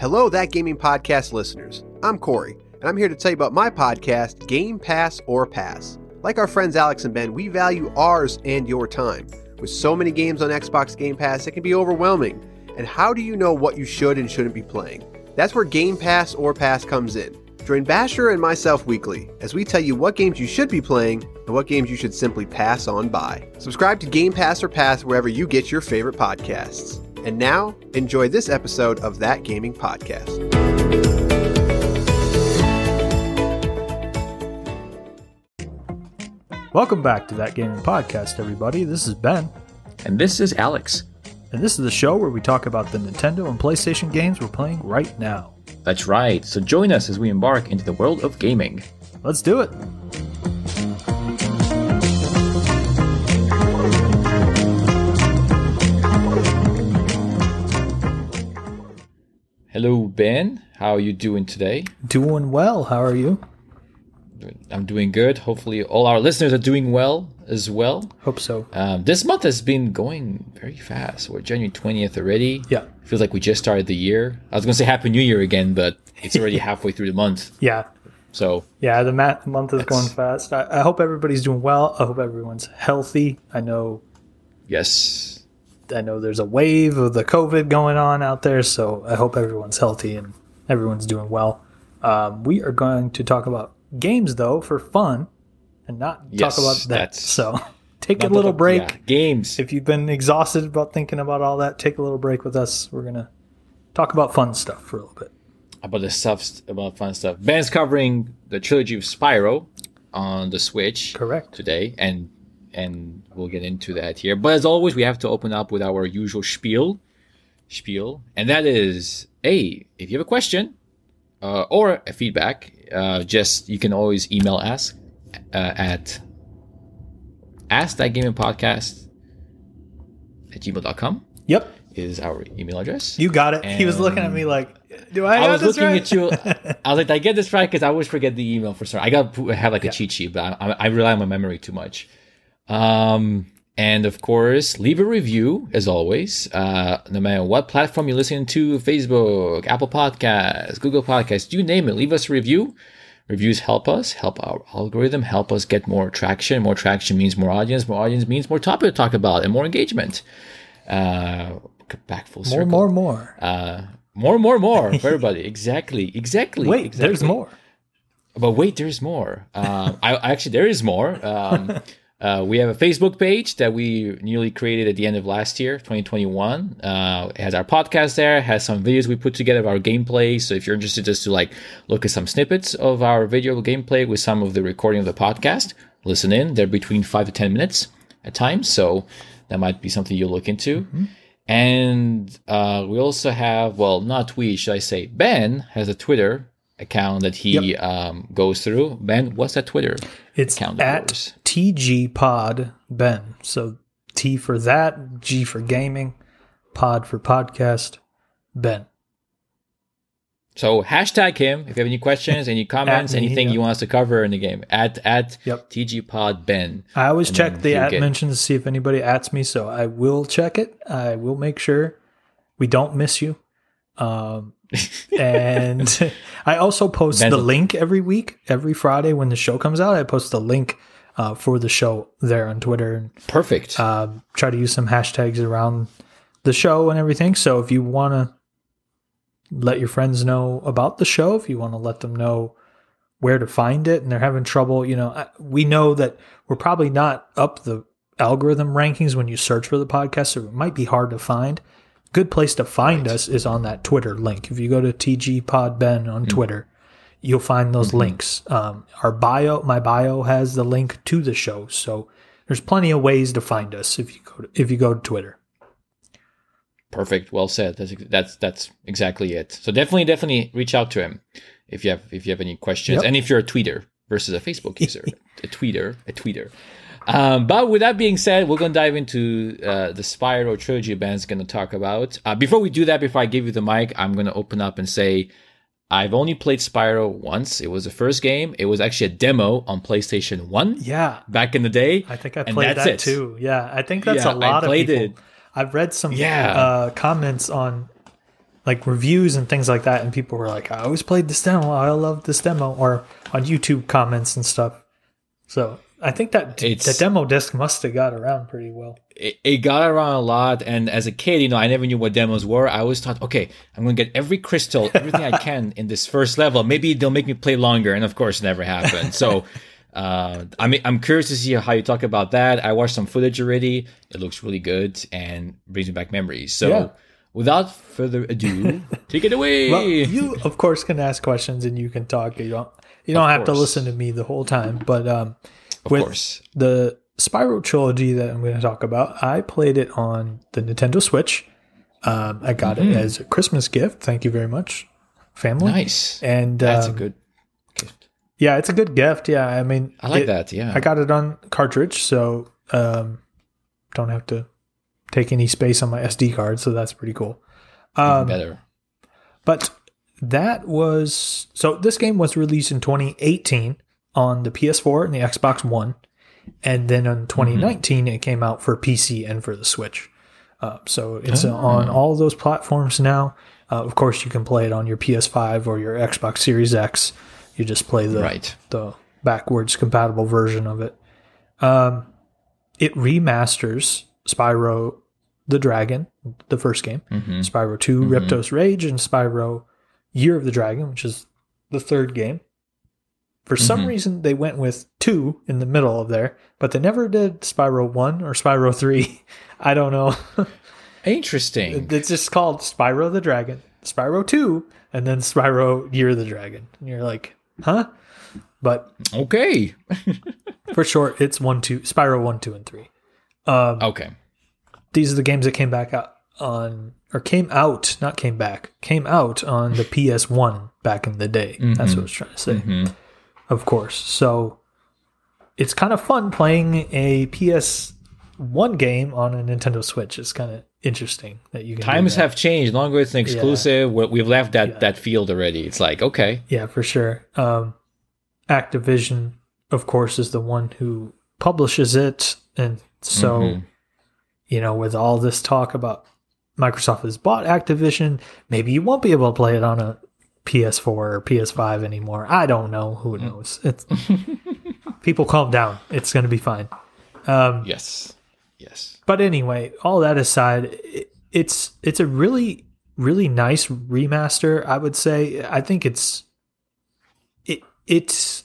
Hello, That Gaming Podcast listeners. I'm Corey, and I'm here to tell you about my podcast, Game Pass or Pass. Like our friends Alex and Ben, we value ours and your time. With so many games on Xbox Game Pass, it can be overwhelming. And how do you know what you should and shouldn't be playing? That's where Game Pass or Pass comes in. Join Basher and myself weekly as we tell you what games you should be playing and what games you should simply pass on by. Subscribe to Game Pass or Pass wherever you get your favorite podcasts. And now, enjoy this episode of That Gaming Podcast. Welcome back to That Gaming Podcast, everybody. This is Ben, And this is Alex. and this is the show where we talk about the Nintendo and PlayStation games we're playing right now. That's right. So join us as we embark into the world of gaming. Let's do it. Hello, Ben. How are you doing today? Doing well. How are you? I'm doing good. Hopefully, all our listeners are doing well as well. Hope so. Um, this month has been going very fast. We're January 20th already. Yeah. Feels like we just started the year. I was going to say Happy New Year again, but it's already halfway through the month. Yeah. So, Yeah, the ma- month is going fast. I-, I hope everybody's doing well. I hope everyone's healthy. I know yes. I know there's a wave of the COVID going on out there, so I hope everyone's healthy and everyone's doing well. Um, we are going to talk about games though for fun and not Yes, talk about that. So take a little the- break. yeah, games. If you've been exhausted about thinking about all that, take a little break with us. We're gonna talk about fun stuff for a little bit. about the stuff, about fun stuff. Ben's covering the trilogy of Spyro on the Switch. Correct. today, and and we'll get into that here. But as always, we have to open up with our usual spiel, spiel, and that is, hey, if you have a question uh, or a feedback, uh, just you can always email us uh, at ask that gaming podcast at gmail.com Yep, is our email address. you got it. he was looking at me like, "Do I?" I have was this looking right? at you. I was like, I get this right? Because I always forget the email for some. I got to have like a cheat sheet, but I, I rely on my memory too much. Um, and of course, leave a review as always. Uh, no matter what platform you're listening to, Facebook, Apple Podcasts, Google Podcasts, you name it. Leave us a review. Reviews help us, help our algorithm, help us get more traction. More traction means more audience. More audience means more topic to talk about and more engagement. Uh, back full more, circle. more, more. Uh, more, more, more for everybody. exactly, exactly. Wait, exactly. there's more. But wait, there's more. Um, I actually there is more. Um, uh, we have a Facebook page that we newly created at the end of last year, 2021. Uh, it has our podcast there. Has some videos we put together of our gameplay. So if you're interested just to like look at some snippets of our video gameplay with some of the recording of the podcast, listen in. They're between five to ten minutes at times. So that might be something you'll look into. And uh, we also have, well, not we, should I say, Ben has a Twitter account that he um, goes through. Ben, what's that Twitter? It's account at yours? TG Pod Ben. So T for that, G for gaming, Pod for podcast, Ben. So hashtag him if you have any questions, any comments, me, anything yeah. you want us to cover in the game. At at Yep. TGPod Ben. I always check the at get- mentions to see if anybody ats me, so I will check it. I will make sure we don't miss you. Um, and I also post the link every week, every Friday when the show comes out. I post the link uh, for the show there on Twitter and Perfect. um, try to use some hashtags around the show and everything. So if you want to let your friends know about the show, if you want to let them know where to find it and they're having trouble, you know, I- we know that we're probably not up the algorithm rankings when you search for the podcast, so it might be hard to find. Good place to find us is on that Twitter link. If you go to TG Pod Ben on Twitter, you'll find those links. Um, our bio, my bio has the link to the show, so there's plenty of ways to find us if you go to, if you go to Twitter. Perfect. Well said. That's that's that's exactly it. So definitely, definitely reach out to him if you have if you have any questions, Yep. and if you're a tweeter versus a Facebook user, a tweeter, a tweeter. Um, but with that being said, we're gonna dive into uh, the Spyro trilogy Ben's gonna talk about. Uh, before we do that, before I give you the mic, I'm gonna open up and say I've only played Spyro once. It was the first game. It was actually a demo on PlayStation One Yeah, back in the day. I think I played that it. too. Yeah, I think that's Yeah, a I lot of played people. it. I've read some Yeah. uh, comments on like reviews and things like that, and people were like, "I always played this demo. I love this demo," or on YouTube comments and stuff. So I think that It's- the demo disc must have got around pretty well. it, it got around a lot and as a kid you know i never knew what demos were i always thought okay i'm gonna get every crystal everything i can in this first level maybe they'll make me play longer and of course it never happened so uh, I mean, I'm curious to see how you talk about that. I watched some footage already. It looks really good and brings me back memories. So, Yeah. without further ado, take it away. Well, you of course can ask questions and you can talk. You don't you don't have to listen to me the whole time. But um, of with course. the Spyro trilogy that I'm going to talk about, I played it on the Nintendo Switch. Um, I got Mm-hmm. it as a Christmas gift. Thank you very much, family. Nice. And That's a um, good gift. yeah, it's a good gift. Yeah, I mean, I like it- that. Yeah. I got it on cartridge, so um, don't have to take any space on my SD card. So that's pretty cool. Um, Better. But that was so. This game was released in 2018 on the PS4 and the Xbox One, and then in 2019 it came out for PC and for the Switch. Uh, so it's uh, on all those platforms now. Uh, of course, you can play it on your PS5 or your Xbox Series X. You just play the Right. the backwards compatible version of it. Um, it remasters Spyro the Dragon, the first game, hmm Spyro 2 Ripto's Rage, and Spyro Year of the Dragon, which is the third game. For some Mhm. reason, they went with 2 in the middle of there, but they never did Spyro 1 or Spyro 3. I don't know. Interesting. it's just called Spyro the Dragon, Spyro 2, and then Spyro Year of the Dragon. And you're like, huh? But Okay. for short, it's 1, 2, Spyro 1, 2, and 3. Um, Okay. these are the games that came back out on or came out not came back came out on the ps1 back in the day that's what i was trying to say hmm of course so it's kind of fun playing a ps1 game on a nintendo switch it's kind of interesting that you can Times have changed. Longer it's an exclusive. We- We've left that Yeah. that field already. It's like okay. yeah for sure um activision of course is the one who publishes it and so Mhm. you know, with all this talk about Microsoft has bought Activision, maybe you won't be able to play it on a PS4 or PS5 anymore. I don't know. Who Mm. knows? It's people calm down. It's going to be fine. Um, Yes. Yes. but anyway, all that aside, it, it's it's a really really nice remaster. I would say. I think it's it it's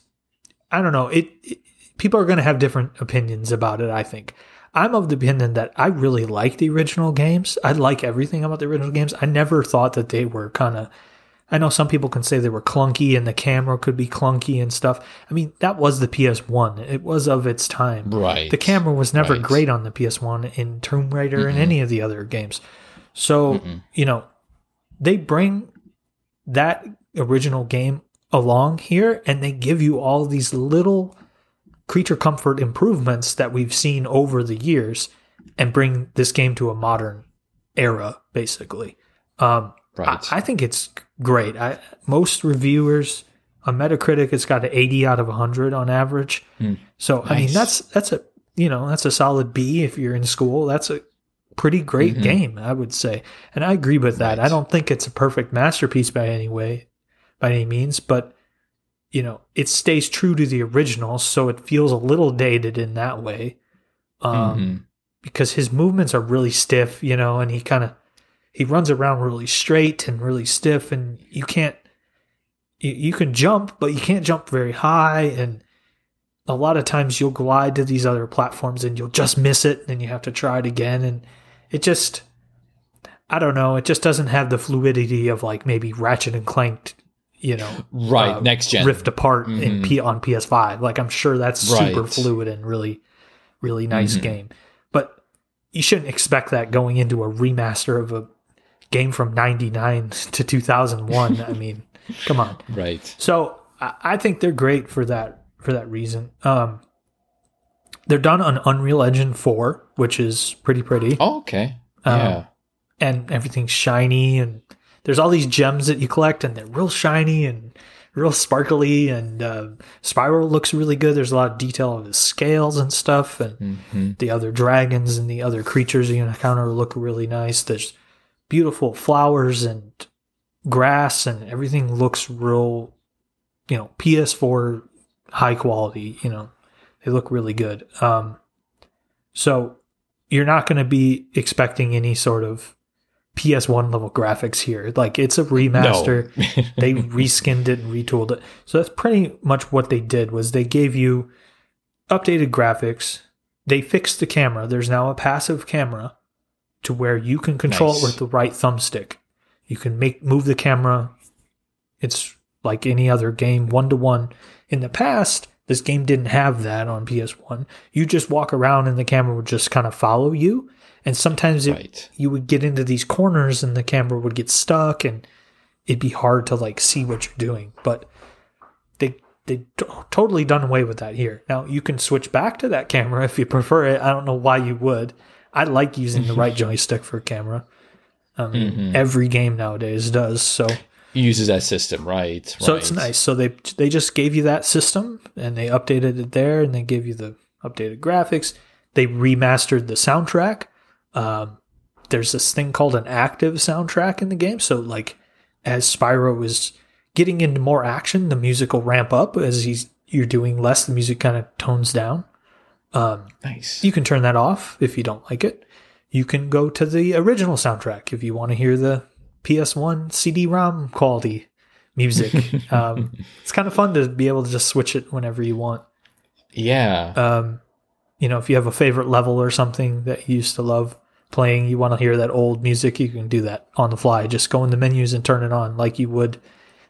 I don't know. It, it people are going to have different opinions about it. I think. I'm of the opinion that I really like the original games. I like everything about the original games. I never thought that they were kind of. I know some people can say they were clunky and the camera could be clunky and stuff. I mean, that was the PS1. It was of its time. Right. The camera was never Right. great on the PS1 in Tomb Raider and any of the other games. So, you know, they bring that original game along here and they give you all these little creature comfort improvements that we've seen over the years and bring this game to a modern era, basically. Um, Right. I, I think it's great. I, most reviewers on Metacritic, it's got an 80 out of 100 on average. So I mean, that's that's a you know that's a solid B if you're in school. That's a pretty great Mhm. game, I would say. And I agree with that. Right. I don't think it's a perfect masterpiece by any way, by any means, but you know, it stays true to the original, so it feels a little dated in that way. Um, Mhm. because his movements are really stiff, you know, and he kind of he runs around really straight and really stiff, and you can't you, you can jump, but you can't jump very high, and a lot of times you'll glide to these other platforms and you'll just miss it, and you have to try it again, and it just I don't know, it just doesn't have the fluidity of like maybe Ratchet and Clank, you know, Right. uh, Next gen. rift apart in Mhm. P on PS5. Like I'm sure that's super fluid and really, really nice Mhm. game. But you shouldn't expect that going into a remaster of a game from '99 to 2001. I mean, come on. Right. So I, think they're great for that for that reason. Um, they're done on Unreal Engine 4, which is pretty pretty Oh, okay. Um, yeah. and everything's shiny and there's all these gems that you collect and they're real shiny and real sparkly and uh, Spyro looks really good. There's a lot of detail of the scales and stuff and hmm the other dragons and the other creatures you encounter look really nice. There's beautiful flowers and grass and everything looks real, you know, PS4 high quality. You know, they look really good. Um, so you're not going to be expecting any sort of PS1 level graphics here. Like it's a remaster. they reskinned it and retooled it. So that's pretty much what they did was they gave you updated graphics. They fixed the camera. There's now a passive camera to where you can control Nice. it with the right thumbstick. You can make move the camera. It's like any other game, one to one. In the past, this game didn't have that on PS1. You just walk around and the camera would just kind of follow you. And sometimes it, Right. you would get into these corners and the camera would get stuck and it'd be hard to like see what you're doing. But they they t- totally done away with that here. Now you can switch back to that camera if you prefer it. I don't know why you would. I like using the right joystick for a camera. Um, Mm-hmm. Every game nowadays does so. Uses that system, right? So it's nice. So they they just gave you that system and they updated it there and they gave you the updated graphics. They remastered the soundtrack. Um, there's this thing called an active soundtrack in the game. So like as Spyro is getting into more action, the music will ramp up. As he's you're doing less, the music kind of tones down. Um, Nice. you can turn that off if you don't like it. You can go to the original soundtrack if you want to hear the PS1 CD-ROM quality music. um, it's kind of fun to be able to just switch it whenever you want. yeah. Um, you know, if you have a favorite level or something that you used to love playing, you want to hear that old music, you can do that on the fly. Just go in the menus and turn it on like you would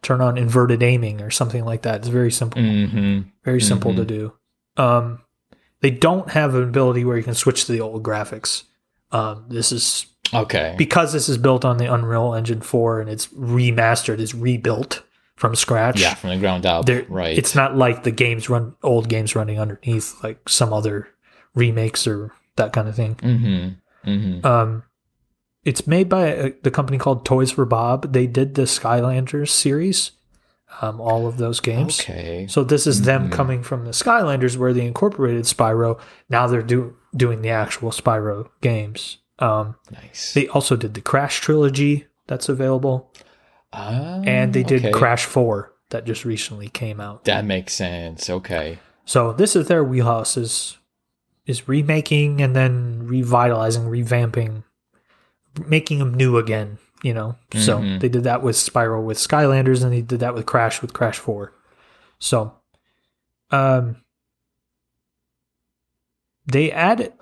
turn on inverted aiming or something like that. It's very simple hmm very simple to do. Um, they don't have an ability where you can switch to the old graphics. Um, this is Okay. because this is built on the Unreal Engine 4 and it's remastered, it's rebuilt from scratch. yeah, from the ground up. Right. It's not like the games run old games running underneath like some other remakes or that kind of thing. Mm-hmm. Mm-hmm. Um, it's made by a, the company called Toys for Bob. They did the Skylanders series, um, all of those games. Okay. So this is them Mhm. coming from the Skylanders, where they incorporated Spyro. Now they're do, doing the actual Spyro games. Um, Nice. they also did the Crash trilogy that's available, Ah, and they did okay. Crash Four that just recently came out. That makes sense. Okay. So this is their wheelhouse is is remaking and then revitalizing, revamping, making them new again. You know, so Mhm. they did that with Spyro with Skylanders, and they did that with Crash with Crash Four. So, um, they added.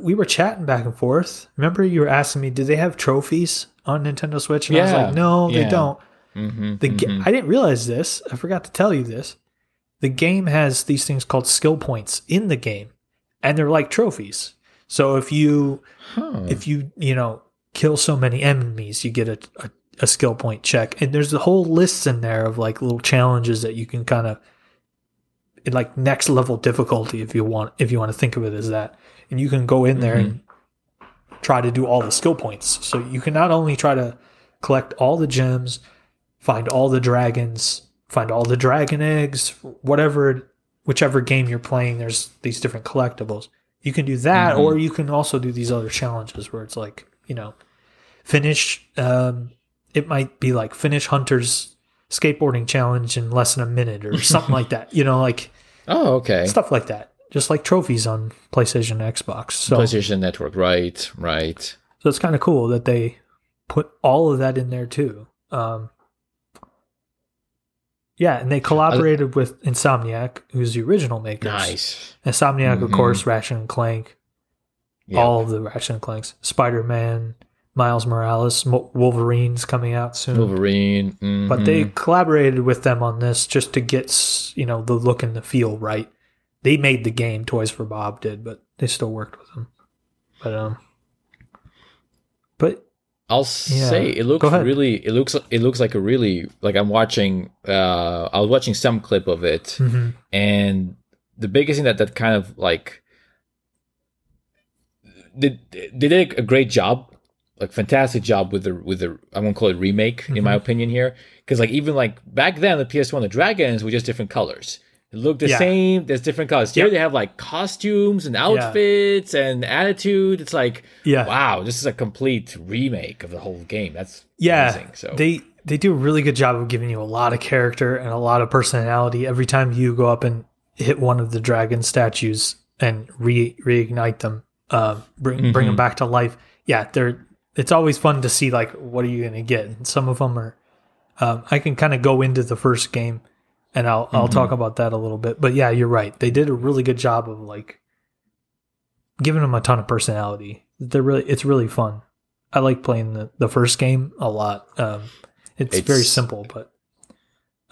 We were chatting back and forth. Remember, you were asking me, do they have trophies on Nintendo Switch? And I was like, no, they don't. Mm-hmm. The ga- I didn't realize this. I forgot to tell you this. The game has these things called skill points in the game, and they're like trophies. So if you huh. if you you know kill so many enemies, you get a, a, a skill point check, and there's a whole list in there of like little challenges that you can kind of like next level difficulty if you want if you want to think of it as that, and you can go in there and try to do all the skill points. So you can not only try to collect all the gems, find all the dragons, find all the dragon eggs, whatever, whichever game you're playing, there's these different collectibles. You can do that, Mhm. or you can also do these other challenges where it's like, you know, finish, um, it might be like finish Hunter's skateboarding challenge in less than a minute or something like that, you know, like oh, okay. stuff like that. Just like trophies on PlayStation and Xbox. So, PlayStation Network. Right. Right. so it's kind of cool that they put all of that in there too. Um, yeah, and they collaborated with Insomniac, who's the original makers. Nice. Insomniac, of Mhm. course, Ratchet and Clank, Yeah. all of the Ratchet and Clanks, Spider Man, Miles Morales, Wolverine's coming out soon. Wolverine. But they mhm. collaborated with them on this just to get you know the look and the feel right. They made the game, Toys for Bob did, but they still worked with them. But um, but I'll Yeah. say it looks really. It looks. It looks like a really like I'm watching. Uh, I was watching some clip of it, mhm. and the biggest thing that that kind of like they, they did a great job like fantastic job with the with the I won't call it remake in my opinion here. Because like even like back then the PS1 the dragons were just different colors. It looked the Yeah. same there's different colors. Here Yep. they have like costumes and outfits and attitude. It's like yeah, wow this is a complete remake of the whole game. That's yeah. amazing so. They they do a really good job of giving you a lot of character and a lot of personality every time you go up and hit one of the dragon statues and re reignite them, uh, bring bring them back to life. Yeah, they're it's always fun to see like what are you gonna get. And some of them are. Um, I can kind of go into the first game, and I'll I'll Mhm. talk about that a little bit. But yeah, you're right. They did a really good job of like giving them a ton of personality. They're really it's really fun. I like playing the, the first game a lot. Um, it's, very simple, but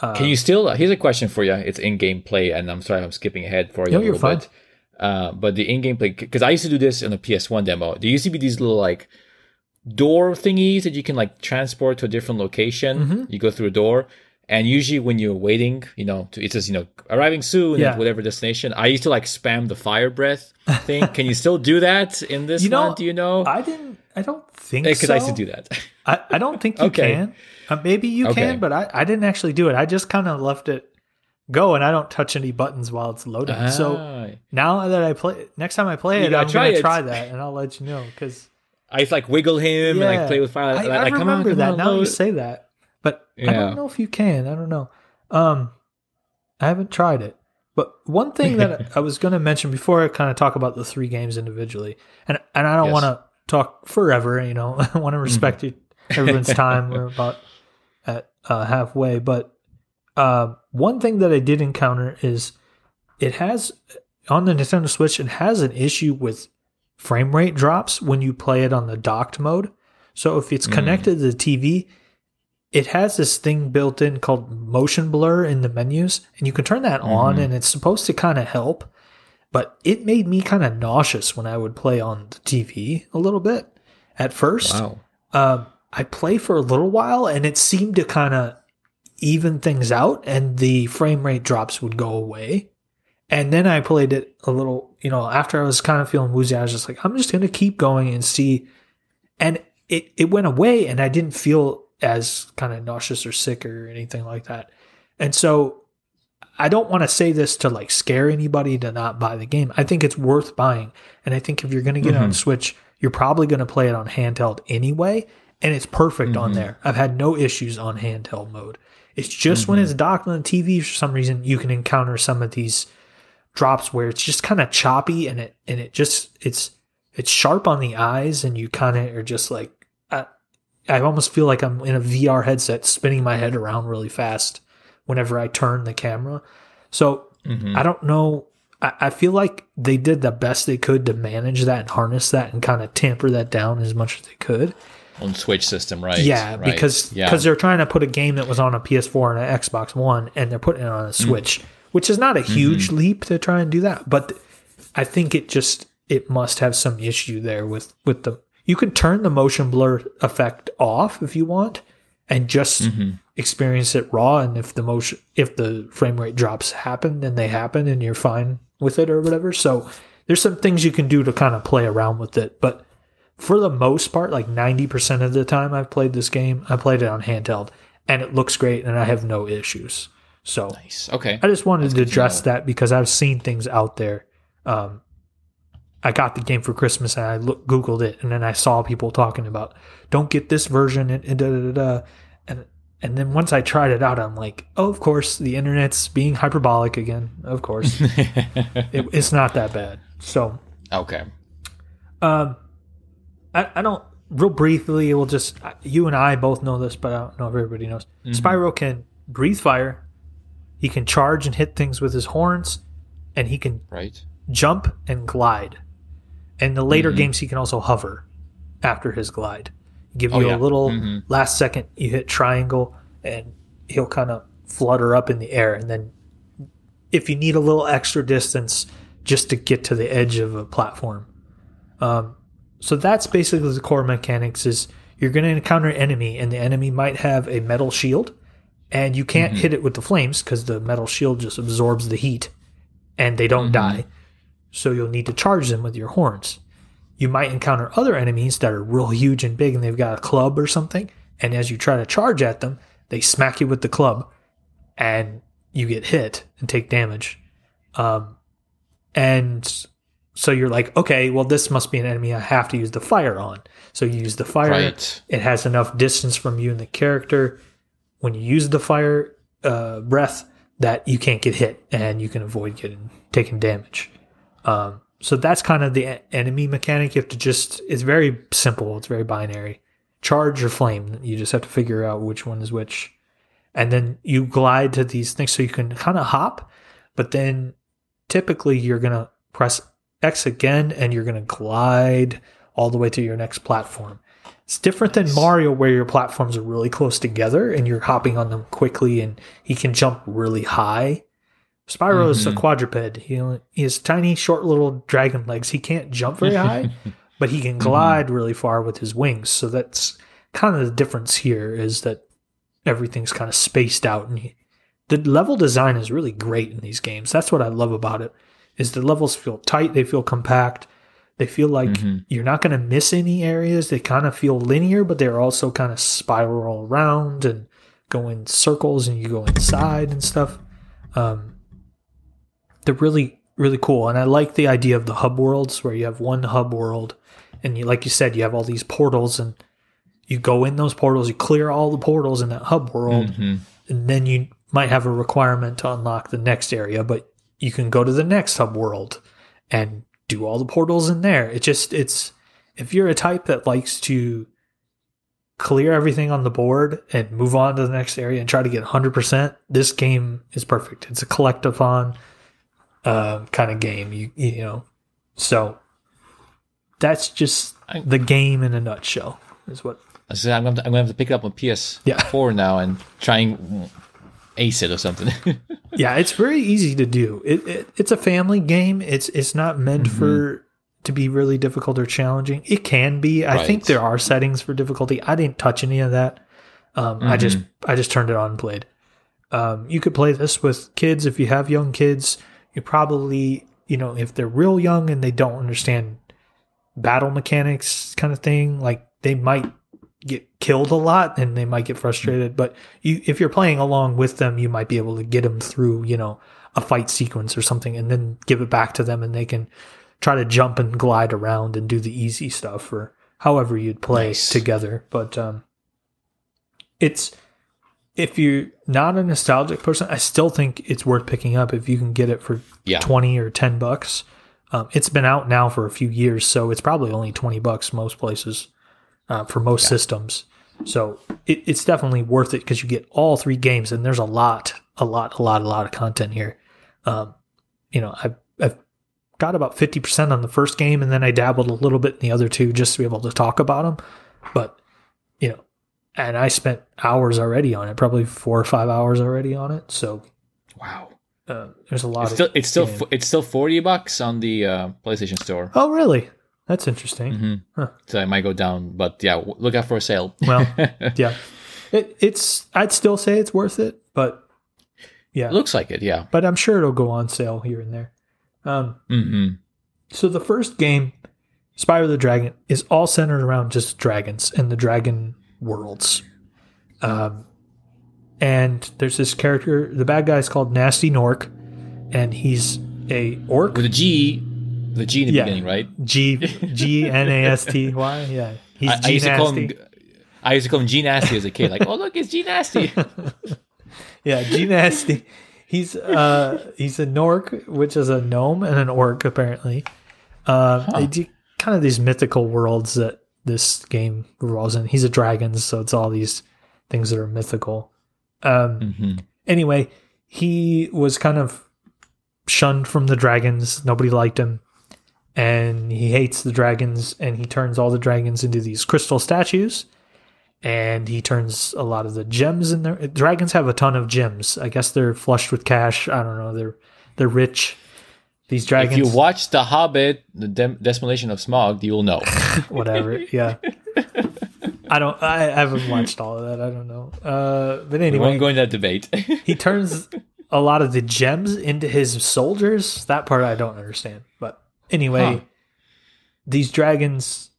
uh, Can you still? here's a question for you. It's in-game play, and I'm sorry I'm skipping ahead for you No, a you're little fine. bit. Uh, but the in-game play, because I used to do this in a PS1 demo. There used to be these little like door thingies that you can like transport to a different location. Mhm. You go through a door, and usually when you're waiting, you know, to, it says you know arriving soon Yeah. at whatever destination. I used to like spam the fire breath thing. can you still do that in this You know, one? Do you know? I didn't. I don't think Because so. I used to do that. I, I don't think you Okay. can. Uh, maybe you Okay. can, but I, I didn't actually do it. I just kind of left it go, and I don't touch any buttons while it's loading. so Ah. now that I play, next time I play You it, I'm try gonna try that, and I'll let you know because I used to, like wiggle him and Yeah. like play with fire. I, like, I like, come on, remember come that. on, now you say that, but I don't know if you can. I don't know. Um, I haven't tried it. But one thing that I was going to mention before I kind of talk about the three games individually, and and I don't Yes. want to talk forever. You know, I want to respect you- everyone's time. We're about at uh, halfway, but uh, one thing that I did encounter is it has on the Nintendo Switch. It has an issue with frame rate drops when you play it on the docked mode. So if it's Mm. connected to the TV, it has this thing built in called motion blur in the menus, and you can turn that on, Mhm. and it's supposed to kind of help. But it made me kind of nauseous when I would play on the TV a little bit at first. Wow. Um, I play for a little while, and it seemed to kind of even things out, and the frame rate drops would go away. And then I played it a little, you know, after I was kind of feeling woozy, I was just like, I'm just going to keep going and see. And it, it went away, and I didn't feel as kind of nauseous or sick or anything like that. And so I don't want to say this to like scare anybody to not buy the game. I think it's worth buying. And I think if you're going to get it on. Switch, you're probably going to play it on handheld anyway. And it's perfect on Mhm. there. I've had no issues on handheld mode. It's just when Mhm. it's docked on the TV for some reason, you can encounter some of these drops where it's just kind of choppy and it and it just it's it's sharp on the eyes and you kind of are just like I, I almost feel like I'm in a VR headset spinning my head around really fast whenever I turn the camera. So Mhm. I don't know. I, I feel like they did the best they could to manage that and harness that and kind of tamper that down as much as they could. on Switch system, right? Yeah, right. because yeah, because they're trying to put a game that was on a PS4 and an Xbox One, and they're putting it on a Mm. Which is not a huge Mm-hmm. leap to try and do that. But I think it just it must have some issue there with with the. You can turn the motion blur effect off if you want, and just Mhm. experience it raw. And if the motion, if the frame rate drops happen, then they happen, and you're fine with it or whatever. So there's some things you can do to kind of play around with it, but for the most part, like 90% of the time I've played this game, I played it on handheld and it looks great and I have no issues. So nice. Okay. I just wanted That's to good to address that because I've seen things out there. Um, I got the game for Christmas and I look, Googled it and then I saw people talking about don't get this version and, and da, da, da, da. and and then once I tried it out, I'm like, oh, of course, the internet's being hyperbolic again. Of course, it, it's not that bad. So okay. um, I, I don't. Real briefly, we'll just you and I both know this, but I don't know if everybody knows. Mhm. Spyro can breathe fire. He can charge and hit things with his horns, and he can Right. jump and glide. In the later Mhm. games, he can also hover after his glide. Give Oh, you yeah. a little Mhm. last second. You hit triangle, and he'll kind of flutter up in the air, and then if you need a little extra distance just to get to the edge of a platform. Um, so that's basically the core mechanics is you're going to encounter an enemy and the enemy might have a metal shield and you can't Mhm. hit it with the flames because the metal shield just absorbs the heat and they don't Mhm. die. So you'll need to charge them with your horns. You might encounter other enemies that are real huge and big and they've got a club or something. And as you try to charge at them, they smack you with the club and you get hit and take damage. Um, and so you're like, okay, well, this must be an enemy I have to use the fire on. So you use the fire. Right. It has enough distance from you and the character when you use the fire uh, breath that you can't get hit and you can avoid getting taking damage. Um, so that's kind of the enemy mechanic. You have to just it's very simple. It's very binary. Charge or flame. You just have to figure out which one is which, and then you glide to these things so you can kind of hop, but then typically you're gonna press X again and you're gonna glide all the way to your next platform. It's different than Mario, where your platforms are really close together and you're hopping on them quickly, and he can jump really high. Spyro is a mm-hmm. quadruped. He, he has tiny, short, little dragon legs. He can't jump very high, but he can mm-hmm. glide really far with his wings. So that's kind of the difference here is that everything's kind of spaced out, and he, the level design is really great in these games. That's what I love about it. Is the levels feel tight, they feel compact, they feel like you're not going to miss any areas. They kind of feel linear, but they're also kind of spiral around and go in circles, and you go inside and stuff. Um, they're really really cool, and I like the idea of the hub worlds where you have one hub world, and you like you said, you have all these portals, and you go in those portals, you clear all the portals in that hub world, Mhm. and then you might have a requirement to unlock the next area, but you can go to the next hub world and do all the portals in there. It just it's if you're a type that likes to clear everything on the board and move on to the next area and try to get 100%, this game is perfect. It's a collectathon uh, kind of game, you you know. So that's just the game in a nutshell. Is what I said I'm gonna, I'm gonna have to pick it up on PS4 now and try and ace it or something. yeah, it's very easy to do. It, it it's a family game. It's it's not meant Mm-hmm. for to be really difficult or challenging. It can be. I think there are settings for difficulty. I didn't touch any of that. Um, I just Mm-hmm. I just turned it on and played. Um, you could play this with kids if you have young kids. You probably you know if they're real young and they don't understand battle mechanics kind of thing, like they might get killed a lot and they might get frustrated. But you, if you're playing along with them, you might be able to get them through, you know, a fight sequence or something, and then give it back to them, and they can try to jump and glide around and do the easy stuff or however you'd play Nice. together. But um, it's if you're not a nostalgic person, I still think it's worth picking up if you can get it for yeah. 20 or 10 bucks. Um, it's been out now for a few years, so it's probably only 20 bucks most places uh, for most systems. So it, it's definitely worth it because you get all three games, and there's a lot, a lot, a lot, a lot of content here. Um, you know, I've, I've got about 50% on the first game, and then I dabbled a little bit in the other two just to be able to talk about them. But, you know, and I spent hours already on it, probably four or five hours already on it. So Wow. uh, there's a lot It's of still it's still game. it's still forty bucks on the uh, PlayStation Store. Oh, really? That's interesting. hmm Huh. So it might go down, but yeah, look out for a sale. Well, yeah, it, it's. I'd still say it's worth it, but yeah, looks like it. Yeah. but I'm sure it'll go on sale here and there. Um, hmm so the first game, Spyro the Dragon, is all centered around just dragons and the dragon worlds. Um, and there's this character. The bad guy is called Gnasty Gnorc, and he's a orc. With a G, the G in the Yeah. beginning, right? G G N A S T Y. Yeah, he's I, I G used to call him. Nasty. I used to call him G Nasty as a kid. Like, oh look, it's G Nasty. Yeah, G Nasty. He's uh he's a Gnorc, which is a gnome and an orc apparently. Uh, They do kind of these mythical worlds that this game revolves in. He's a dragon, so it's all these things that are mythical. Um, hmm anyway, he was kind of shunned from the dragons. Nobody liked him. And he hates the dragons and he turns all the dragons into these crystal statues. And he turns a lot of the gems in there. Dragons have a ton of gems. I guess they're flushed with cash. I don't know. They're they're rich. These dragons, If you watch The Hobbit, the Dem- Desolation of Smaug, you will know. whatever. Yeah. I don't. I, haven't watched all of that. I don't know. Uh, but We anyway, won't go into that debate. he turns a lot of the gems into his soldiers. That part I don't understand. But anyway, Huh. these dragons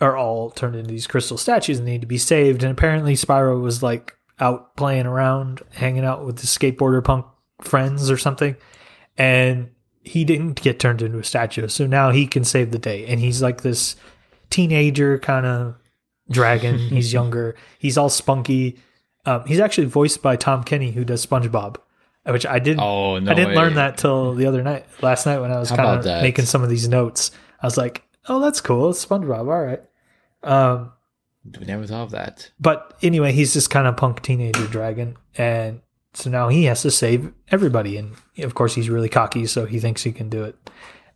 are all turned into these crystal statues and need to be saved. And apparently, Spyro was like out playing around, hanging out with his skateboarder punk friends or something. And he didn't get turned into a statue. So now he can save the day. And he's like this teenager kind of dragon. he's younger. He's all spunky. Um, he's actually voiced by Tom Kenny, who does SpongeBob, which I didn't. Oh no! I didn't way. learn that till the other night, last night when I was kind of making some of these notes. I was like, "Oh, that's cool. It's SpongeBob. All right." Um, We never thought of that. but anyway, he's this kind of punk teenager dragon, and so now he has to save everybody, and of course he's really cocky, so he thinks he can do it,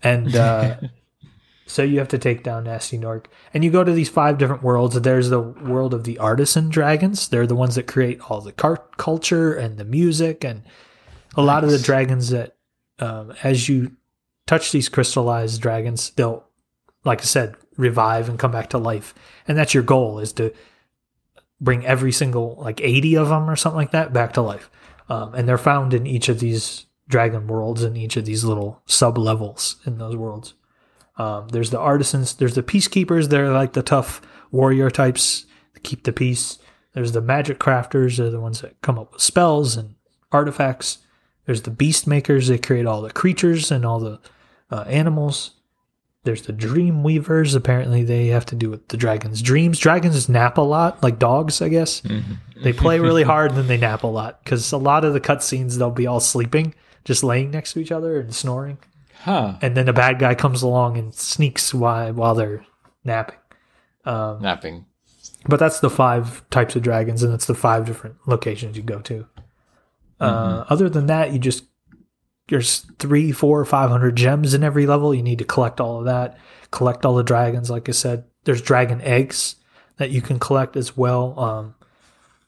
and uh, so you have to take down Gnasty Gnorc, and you go to these five different worlds. There's the world of the artisan dragons; they're the ones that create all the cart culture and the music, and a lot of the dragons that, um, as you touch these crystallized dragons, they'll, like I said, revive and come back to life, and that's your goal is to bring every single like 80 of them or something like that back to life. Um, and they're found in each of these dragon worlds and each of these little sub levels in those worlds. Um, there's the artisans there's the peacekeepers they're like the tough warrior types that keep the peace. There's the magic crafters they're the ones that come up with spells and artifacts there's the beast makers they create all the creatures and all the uh, animals. There's the dream weavers apparently they have to do with the dragon's dreams. Dragons nap a lot like dogs i guess. They play really hard and then they nap a lot because a lot of the cutscenes they'll be all sleeping just laying next to each other and snoring. Huh? and then a bad guy comes along and sneaks while, while they're napping. Um, Napping. but that's the five types of dragons and it's the five different locations you go to uh, other than that you just there's three four five hundred gems in every level. You need to collect all of that. Collect all the dragons like i said. There's dragon eggs that you can collect as well. Um,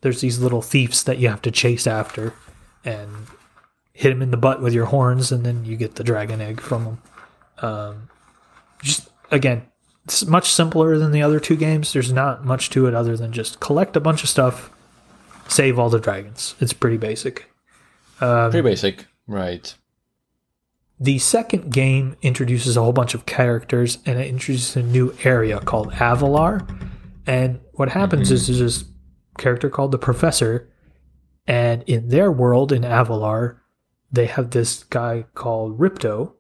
there's these little thieves that you have to chase after and hit them in the butt with your horns and then you get the dragon egg from them um, just again it's much simpler than the other two games. There's not much to it other than just collect a bunch of stuff save all the dragons. It's pretty basic Um, Pretty basic, right? the second game introduces a whole bunch of characters and it introduces a new area called Avalar. And what happens mm-hmm. is there's this character called the Professor, and in their world in Avalar, they have this guy called Ripto,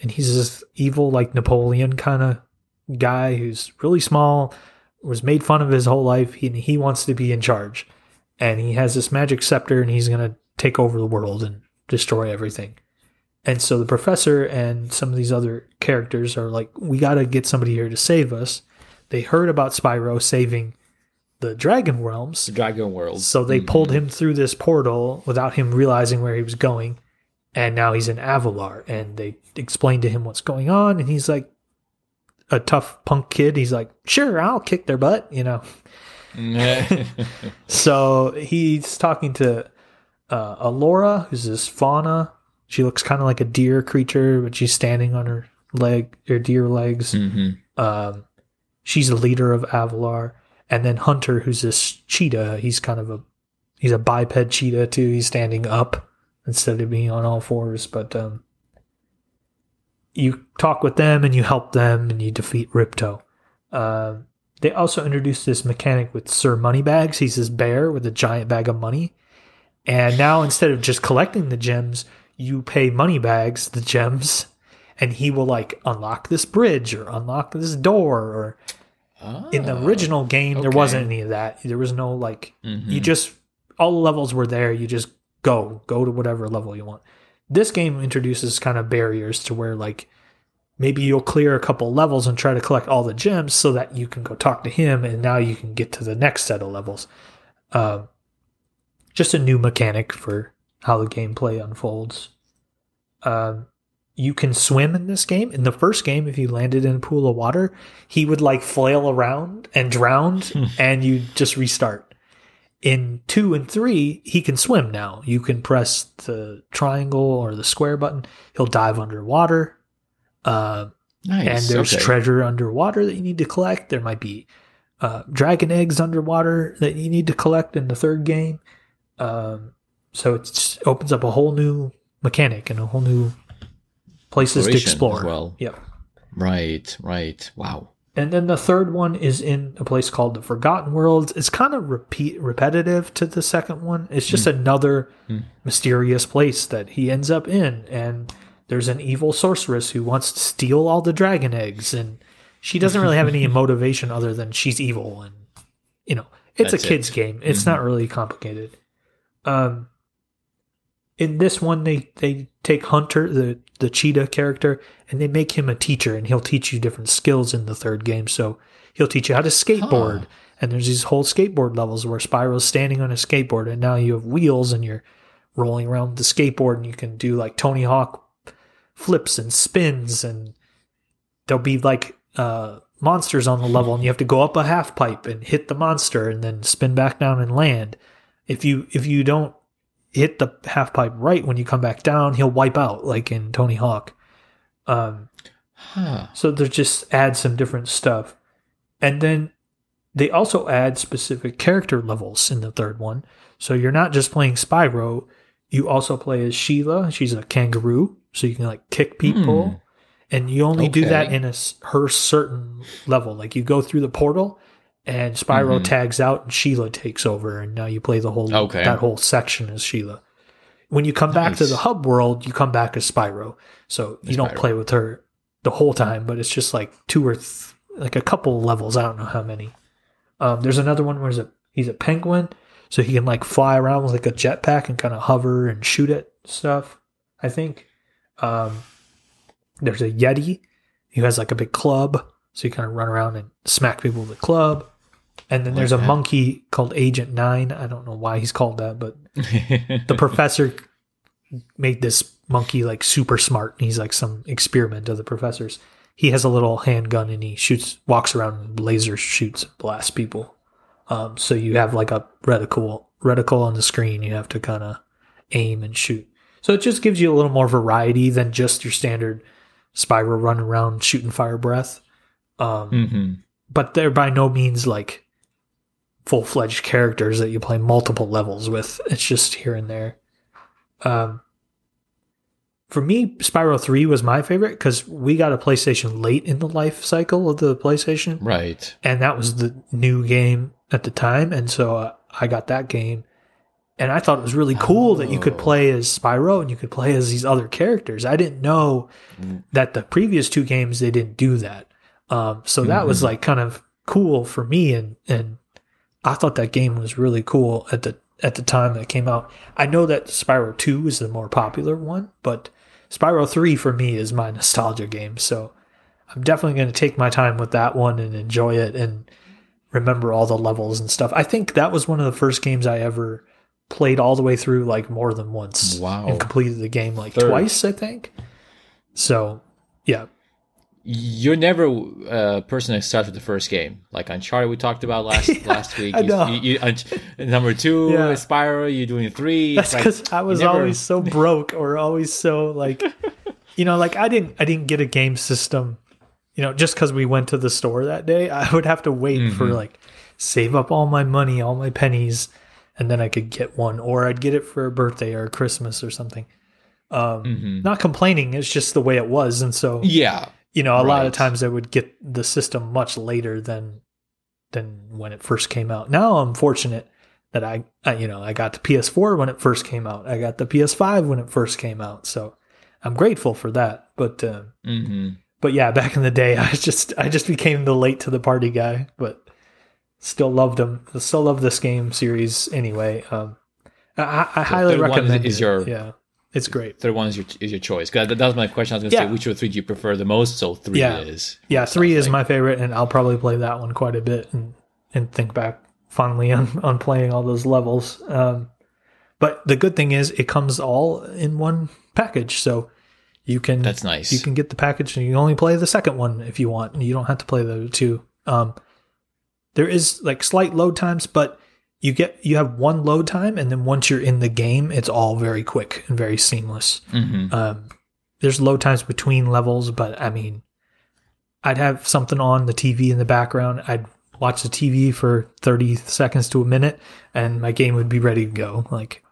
and he's this evil, like Napoleon kind of guy who's really small, was made fun of his whole life. He, he wants to be in charge, and he has this magic scepter, and he's gonna take over the world and destroy everything. And so the professor and some of these other characters are like, we got to get somebody here to save us. They heard about Spyro saving the Dragon Realms, The Dragon World. so they mm-hmm. pulled him through this portal without him realizing where he was going. And now he's in Avalar. And they explained to him what's going on. And he's like a tough punk kid. He's like, sure, I'll kick their butt, you know. So he's talking to uh, Elora, who's this fauna. She looks kind of like a deer creature, but she's standing on her leg, her deer legs. hmm Um, she's the leader of Avalar, and then Hunter, who's this cheetah. He's kind of a he's a biped cheetah too. He's standing up instead of being on all fours. But um, you talk with them and you help them and you defeat Ripto. Um, they also introduced this mechanic with Sir Moneybags. He's this bear with a giant bag of money. And now instead of just collecting the gems, you pay Moneybags the gems and he will like unlock this bridge or unlock this door or in the Oh. original game there wasn't any of that. There was no like Mhm. you just all the levels were there. You just go go to whatever level you want. This game introduces kind of barriers to where like maybe you'll clear a couple levels and try to collect all the gems so that you can go talk to him and now you can get to the next set of levels. Um, just a new mechanic for how the gameplay unfolds. Um, you can swim in this game. In the first game, if you landed in a pool of water, he would like flail around and drown, and you just restart. In two and three, he can swim now. You can press the triangle or the square button. He'll dive underwater. Uh, nice. and there's okay. treasure underwater that you need to collect. There might be uh, dragon eggs underwater that you need to collect in the third game. Um, so it opens up a whole new mechanic and a whole new places to explore. well. Yep. Right, right. Wow. And then the third one is in a place called the Forgotten Worlds. It's kind of repeat repetitive to the second one. It's just another mysterious place that he ends up in, and there's an evil sorceress who wants to steal all the dragon eggs, and she doesn't really have any motivation other than she's evil, and you know It's That's a kids it. game. It's Mhm. not really complicated. Um, in this one, they they take Hunter, the the cheetah character, and they make him a teacher, and he'll teach you different skills in the third game. So he'll teach you how to skateboard, Huh. and there's these whole skateboard levels where Spyro's standing on a skateboard, and now you have wheels, and you're rolling around the skateboard, and you can do like Tony Hawk flips and spins, and there'll be like uh, monsters on the level, and you have to go up a half pipe and hit the monster, and then spin back down and land. If you if you don't hit the half pipe right when you come back down, he'll wipe out like in Tony Hawk. Um, Huh. so they just add some different stuff. And then they also add specific character levels in the third one. So you're not just playing Spyro, you also play as Sheila. She's a kangaroo, so you can like kick people. Hmm. And you only do that in a her certain level. Like you go through the portal and Spyro Mhm. tags out and Sheila takes over and now you play the whole Okay. that whole section as Sheila. When you come back to the hub world, you come back as Spyro. So you As don't Spyro. play with her the whole time, but it's just like two or th- like a couple levels. I don't know how many. Um, there's another one where he's a, he's a penguin, so he can like fly around with like a jetpack and kind of hover and shoot at stuff. I think. Um, there's a yeti who has like a big club, so you kind of run around and smack people with a club. And then there's a monkey called Agent Nine. I don't know why he's called that, but the professor made this monkey like super smart. And he's like some experiment of the professors. He has a little handgun and he shoots walks around and laser shoots blasts people. Um, so you have like a reticle reticle on the screen. You have to kind of aim and shoot. So it just gives you a little more variety than just your standard Spyro run around shooting fire breath. Um, hmm but they're by no means like full fledged characters that you play multiple levels with. It's just here and there. Um, for me, Spyro 3 was my favorite because we got a PlayStation late in the life cycle of the PlayStation, Right. and that was the new game at the time. And so uh, I got that game. And I thought it was really cool that you could Oh. play as Spyro and you could play as these other characters. I didn't know Mm. that the previous two games they didn't do that. Um, so that was Mhm. like kind of cool for me, and and I thought that game was really cool at the at the time that it came out. I know that Spyro Two is the more popular one, but Spyro Three for me is my nostalgia game. So I'm definitely going to take my time with that one and enjoy it and remember all the levels and stuff. I think that was one of the first games I ever played all the way through like more than once Wow. and completed the game like Third. twice, I think. So, yeah. You're never a person that starts with the first game, like Uncharted we talked about last Yeah, last week. You- You, you, number two, Yeah. Spyro. You're doing three. That's It's like, because I was never- always so broke or always so like, you know, like I didn't, I didn't get a game system, you know, just because we went to the store that day. I would have to wait for Mhm. like save up all my money, all my pennies, and then I could get one, or I'd get it for a birthday or a Christmas or something. Um, Mhm. Not complaining, it's just the way it was, and so Yeah. You know, a lot of times I would get the system much later than than when it first came out. Now I'm fortunate that I, I you know, I got the PS4 when it first came out. I got the PS5 when it first came out. So I'm grateful for that. But uh, hmm but yeah, back in the day, I just I just became the late to the party guy, but still loved them. Still love this game series anyway. Um, I, I highly third one is- recommend is it. your- yeah, it's great. Third one is your is your choice. That, that was my question. I was going to Yeah. say which of the three do you prefer the most? So three Yeah. is. Yeah, three is like- my favorite, and I'll probably play that one quite a bit and and think back fondly on on playing all those levels. Um, but the good thing is, it comes all in one package, so you can That's nice. you can get the package and you only play the second one if you want, and you don't have to play the two. Um, there is like slight load times, but you get you have one load time, and then once you're in the game, it's all very quick and very seamless. hmm Um, there's load times between levels, but I mean, I'd have something on the TV in the background. I'd watch the TV for 30 seconds to a minute, and my game would be ready to go. Like,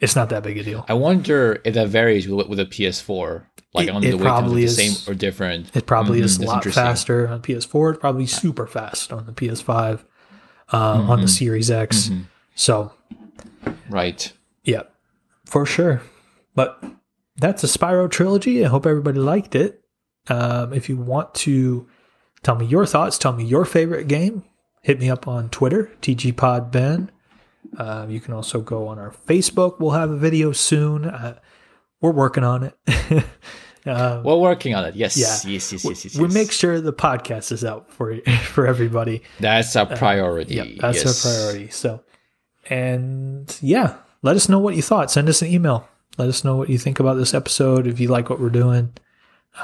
it's not that big a deal. I wonder if that varies with, with a PS4. Like It- on the probably the is- same or different. It probably Mhm, is a lot faster on PS4. It's probably super fast on the PS5, uh, on the Mhm. Series X. Mhm. So, Right. yeah, for sure. But that's a Spyro trilogy. I hope everybody liked it. Um, if you want to tell me your thoughts, tell me your favorite game, hit me up on Twitter, TGPodBen. Uh, you can also go on our Facebook. We'll have a video soon. Uh, we're working on it. um, we're working on it. Yes. Yeah. Yes. Yes. Yes. yes, we make sure the podcast is out for for everybody. That's a priority. Uh, yeah, that's yes. a priority. So, and yeah, let us know what you thought. Send us an email. Let us know what you think about this episode. If you like what we're doing,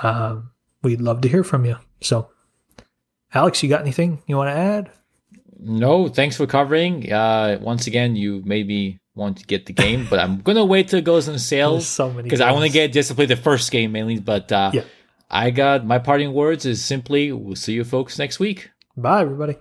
um, we'd love to hear from you. So, Alex, you got anything you want to add? No, thanks for covering. Uh, once again, you made me want to get the game, but I'm gonna wait till it goes on sale so because I want to get just to play the first game mainly. But uh, yeah. I got my parting words is simply we'll see you folks next week. Bye, everybody.